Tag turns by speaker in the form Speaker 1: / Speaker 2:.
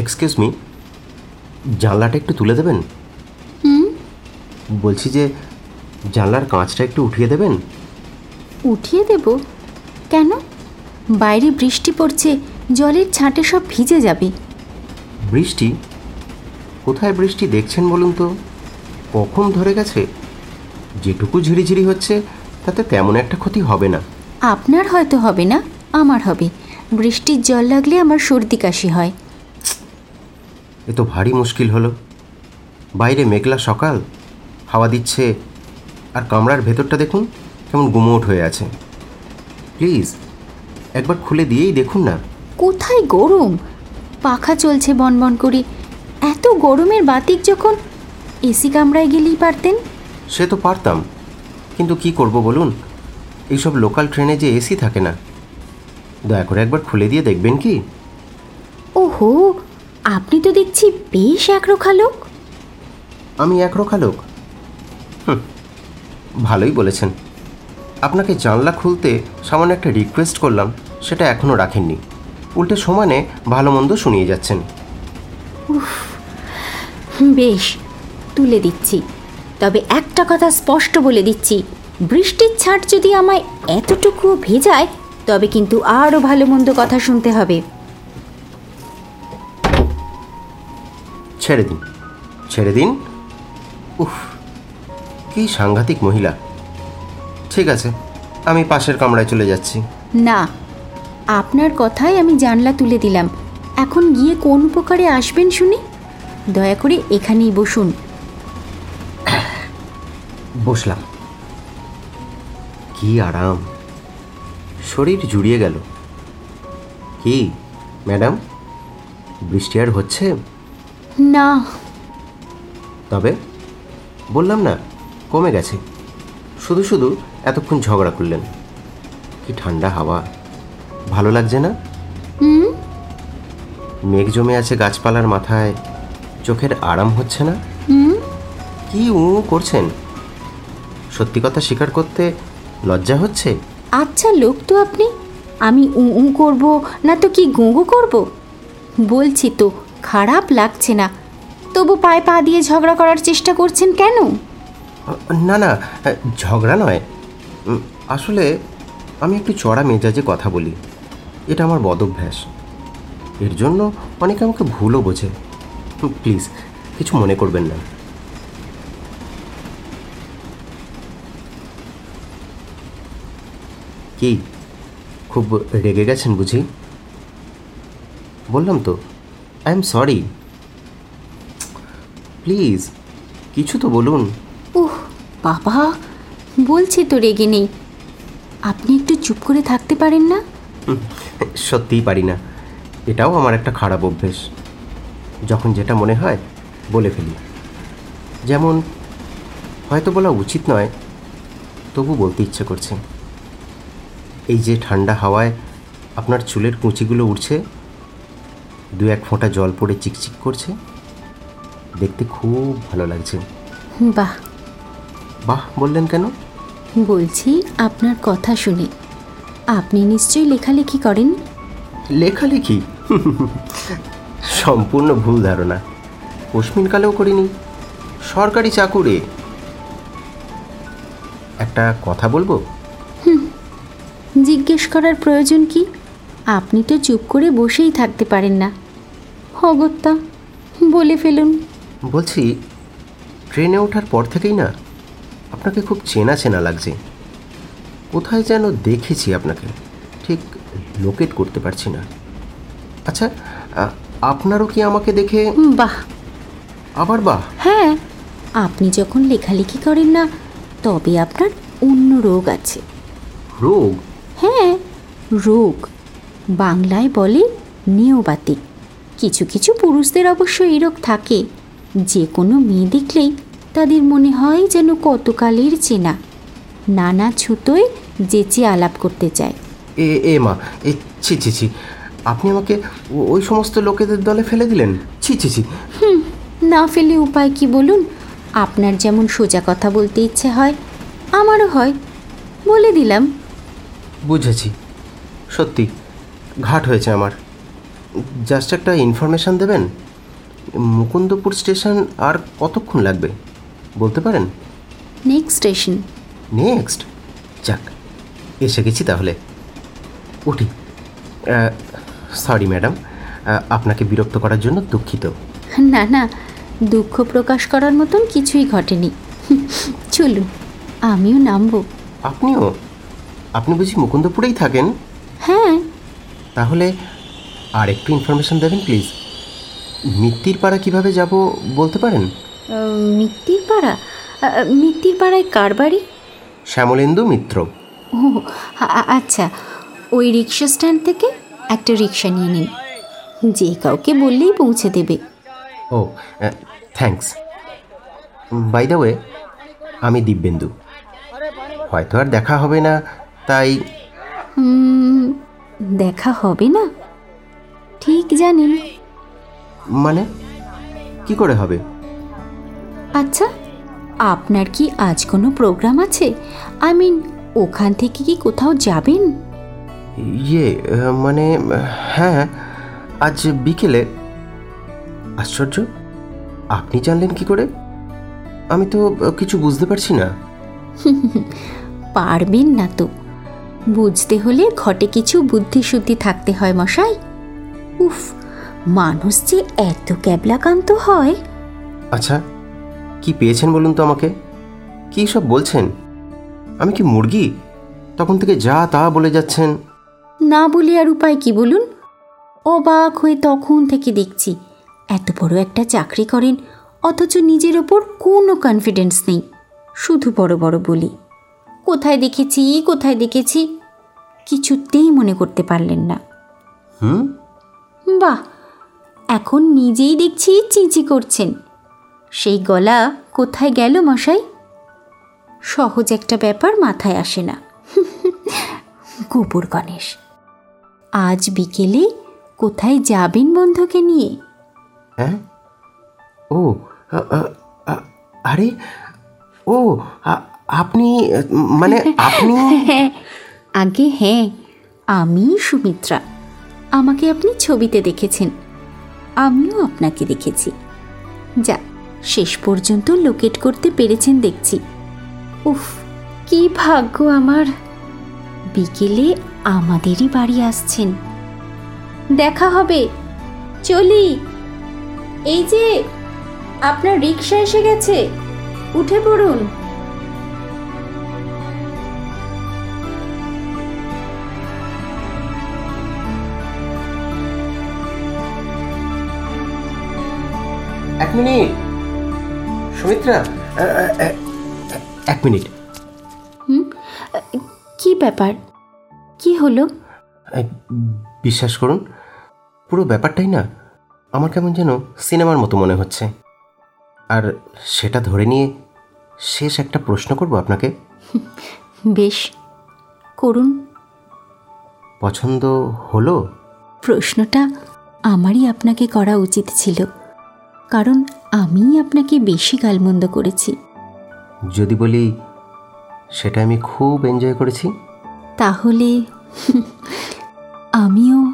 Speaker 1: Excuse me জানলাটা একটু তুলে দেবেন?
Speaker 2: হুম।
Speaker 1: বলছি যে জানলার কাঁচটা একটু উঠিয়ে দেবেন?
Speaker 2: উঠিয়ে দেব? কেন? বাইরে বৃষ্টি পড়ছে জলের ছাঁটে সব ভিজে যাবে।
Speaker 1: বৃষ্টি? কোথায় বৃষ্টি দেখছেন বলুন তো? কখন ধরে গেছে? যেটুকু ঝিরিঝিরি হচ্ছে তাতে তেমন একটা ক্ষতি হবে না।
Speaker 2: আপনার হয়তো হবে না আমার হবে। বৃষ্টির জল লাগলে আমার সর্দি কাশি হয়।
Speaker 1: এ তো ভারী মুশকিল হলো। বাইরে মেঘলা সকাল হাওয়া দিচ্ছে। আর কামরার ভেতরটা দেখুন কেমন গুমোট হয়ে আছে। প্লিজ একবার খুলে দিয়েই দেখুন না।
Speaker 2: কোথায় গরম? পাখা চলছে বনবন করে। এত গরমের বাতিক যখন এসি কামরায় গেলেই পারতেন?
Speaker 1: সে তো পারতাম। কিন্তু কি করব বলুন? এইসব লোকাল ট্রেনে যে এসি থাকে না। দয়া করে একবার খুলে দিয়ে দেখবেন কি?
Speaker 2: ওহো আপনি তো দেখছি বেশ একরোখা লোক।
Speaker 1: আমি একরোখা লোক? হুম, ভালোই বলেছেন। আপনাকে জানলা খুলতে সামান্য একটা রিকোয়েস্ট করলাম সেটা এখনও রাখেননি। উল্টে সমানে ভালো মন্দ শুনিয়ে যাচ্ছেন।
Speaker 2: বেশ তুলে দিচ্ছি। তবে একটা কথা স্পষ্ট বলে দিচ্ছি বৃষ্টির ছাট যদি আমায় এতটুকুও ভেজায় তবে কিন্তু আরও ভালো মন্দ কথা শুনতে হবে।
Speaker 1: ছেড়ে দিন। ছেড়ে দিন? উফ কি সাংঘাতিক মহিলা। ঠিক আছে আমি পাশের কামরায় চলে যাচ্ছি।
Speaker 2: না আপনার কথায় আমি জানলা তুলে দিলাম। এখন গিয়ে কোন উপকারে আসবেন শুনি? দয়া করে এখানেই বসুন।
Speaker 1: বসলাম। কি আরাম। শরীর জুড়িয়ে গেল। কি ম্যাডাম? বৃষ্টি আর হচ্ছে?
Speaker 2: না।
Speaker 1: তবে বললাম না কমে গেছে। শুধু শুধু এতক্ষণ ঝগড়া করলেন। কি ঠান্ডা হাওয়া। ভালো লাগছে না? মেঘ জমে আছে গাছপালার মাথায় চোখের আরাম হচ্ছে না?
Speaker 2: হুম?
Speaker 1: কি উ করছেন? সত্যি কথা স্বীকার করতে লজ্জা হচ্ছে?
Speaker 2: আচ্ছা লোক তো আপনি। আমি উ উ করব না তো কি গুঁগু করব? বলছি তো খারাপ লাগছে না। তবু পায়ে পা দিয়ে ঝগড়া করার চেষ্টা করছেন কেন?
Speaker 1: না না, ঝগড়া নয়। আসলে আমি একটু চড়া মেজাজে কথা বলি। এটা আমার বদভ্যাস। এর জন্য অনেকে আমাকে ভুলও বোঝে। প্লিজ, কিছু মনে করবেন না। কি? খুব রেগে গেছেন বুঝি? বললাম তো। আই এম সরি প্লিজ কিছু তো বলুন।
Speaker 2: উহ বাবা বলছি তো রেগে নেই। আপনি একটু চুপ করে থাকতে পারেন না?
Speaker 1: সত্যিই পারি না। এটাও আমার একটা খারাপ অভ্যেস। যখন যেটা মনে হয় বলে ফেলি। যেমন হয়তো বলা উচিত নয় তবু বলতে ইচ্ছে করছে। এই যে ঠান্ডা হাওয়ায় আপনার চুলের কুঁচিগুলো উঠছে দু এক ফোঁটা জল পড়ে চিকচিক করছে। দেখতে খুব ভালো লাগছে।
Speaker 2: বাহ।
Speaker 1: বাহ বললেন কেন?
Speaker 2: বলছি আপনার কথা শুনে। আপনি নিশ্চয়ই লেখালেখি করেন?
Speaker 1: লেখালেখি? সম্পূর্ণ ভুল ধারণা। কালেও করিনি। সরকারি চাকুরে। একটা কথা বলব?
Speaker 2: জিজ্ঞেস করার প্রয়োজন কি? আপনি তো চুপ করে বসেই থাকতে পারেন না। অগত্যা বলে ফেলুন।
Speaker 1: বলছি ট্রেনে ওঠার পর থেকেই না আপনাকে খুব চেনা চেনা লাগছে। কোথায় যেন দেখেছি আপনাকে ঠিক লোকেট করতে পারছি না। আচ্ছা আপনারও কি আমাকে দেখে
Speaker 2: বাহ।
Speaker 1: আবার বাহ?
Speaker 2: হ্যাঁ আপনি যখন লেখালেখি করেন না তবে আপনার অন্য রোগ আছে।
Speaker 1: রোগ?
Speaker 2: হ্যাঁ রোগ। বাংলায় বলে নিয়বাতিক কিছু কিছু পুরুষদের অবশ্য এই রোগ থাকে। যে কোনো মেয়ে দেখলেই তাদের মনে হয় যেন কতকালের চেনা। নানা ছুতোয় যেচে আলাপ করতে চায়।
Speaker 1: এ এ মা এ ছি ছি ছি। আপনি আমাকে ওই সমস্ত লোকেদের দলে ফেলে দিলেন? ছি ছি ছি।
Speaker 2: হুম না ফেলে উপায় কি বলুন? আপনার যেমন সোজা কথা বলতে ইচ্ছে হয় আমারও হয়। বলে দিলাম।
Speaker 1: বুঝেছি। সত্যি। ঘাট হয়েছে আমার। জাস্ট একটা ইনফরমেশান দেবেন? মুকুন্দপুর স্টেশন আর কতক্ষণ লাগবে? বলতে পারেন?
Speaker 2: নেক্সট স্টেশন
Speaker 1: নেক্সট যাক এসে গেছি তাহলে। উঠি। সরি ম্যাডাম আপনাকে বিরক্ত করার জন্য দুঃখিত।
Speaker 2: না না দুঃখ প্রকাশ করার মতন কিছুই ঘটেনি। চলুন আমিও নামবো।
Speaker 1: আপনিও? আপনি বুঝি মুকুন্দপুরেই থাকেন?
Speaker 2: হ্যাঁ।
Speaker 1: তাহলে আর একটু ইনফরমেশন দেবেন প্লিজ মিত্তির পাড়া কীভাবে যাব বলতে পারেন?
Speaker 2: মিত্তির পাড়া? মিত্তির পাড়ায় কার বাড়ি?
Speaker 1: শ্যামলেন্দু মিত্র।
Speaker 2: ও আচ্ছা ওই রিক্সা স্ট্যান্ড থেকে একটা রিক্সা নিয়ে নিন। যে কাউকে বললেই পৌঁছে দেবে।
Speaker 1: ও থ্যাঙ্কস বাই দ্য ওয়ে আমি দিব্যেন্দু। হয়তো আর দেখা হবে না তাই
Speaker 2: উম, দেখা হবে না? ঠিক জানেন
Speaker 1: মানে? কি করে হবে?
Speaker 2: আচ্ছা আপনার কি আজ কোনো প্রোগ্রাম আছে? আই মিন ওখান থেকে কি কোথাও যাবেন?
Speaker 1: ইয়ে মানে হ্যাঁ আজ বিকেলে। আশ্চর্য আপনি জানলেন কি করে? আমি তো কিছু বুঝতে পারছি না।
Speaker 2: পারবেন না তো। বুঝতে হলে ঘটে কিছু বুদ্ধিশুদ্ধি থাকতে হয় মশাই। উফ মানুষ যে এত ক্যাবলাকান্ত হয়।
Speaker 1: আচ্ছা কি পেয়েছেন বলুন তো আমাকে? কি সব বলছেন? আমি কি মুরগি? তখন থেকে যা তা বলে যাচ্ছেন।
Speaker 2: না বলে আর উপায় কি বলুন? অবাক হয়ে তখন থেকে দেখছি এত বড় একটা চাকরি করেন অথচ নিজের ওপর কোনো কনফিডেন্স নেই। শুধু বড় বড় বলি। কোথায় দেখেছি কোথায় দেখেছি কিছুতেই মনে করতে পারলেন না।
Speaker 1: হুম?
Speaker 2: বাহ! এখন নিজেই দেখছি চিঁচি করছেন। সেই গলা কোথায় গেল মশাই? সহজ একটা ব্যাপার মাথায় আসে না। গোবর গণেশ আজ বিকেলে কোথায় যাবেন বন্ধুকে নিয়ে?
Speaker 1: হ্যাঁ? ও আরে ও আপনি মানে আপনি?
Speaker 2: আগে হ্যাঁ আমি সুমিত্রা। আমাকে আপনি ছবিতে দেখেছেন। আমিও আপনাকে দেখেছি। যা, শেষ পর্যন্ত লোকেট করতে পেরেছেন দেখছি। উফ, কি ভাগ্য আমার। বিকেলে আমাদেরই বাড়ি আসছেন। দেখা হবে। চলি। এই যে, আপনার রিক্সা এসে গেছে। উঠে পড়ুন।
Speaker 1: এক মিনিট। সুমিত্রা এক মিনিট।
Speaker 2: কি ব্যাপার? কি হলো?
Speaker 1: বিশ্বাস করুন পুরো ব্যাপারটাই না আমার কেমন যেন সিনেমার মতো মনে হচ্ছে। আর সেটা ধরে নিয়ে শেষ একটা প্রশ্ন করব আপনাকে।
Speaker 2: বেশ করুন।
Speaker 1: পছন্দ হলো?
Speaker 2: প্রশ্নটা আমারই আপনাকে করা উচিত ছিল। কারণ আমি আপনাকে বেশি গালমন্দ করেছি।
Speaker 1: যদি বলি সেটা আমি খুব এনজয় করেছি।
Speaker 2: তাহলে আমিও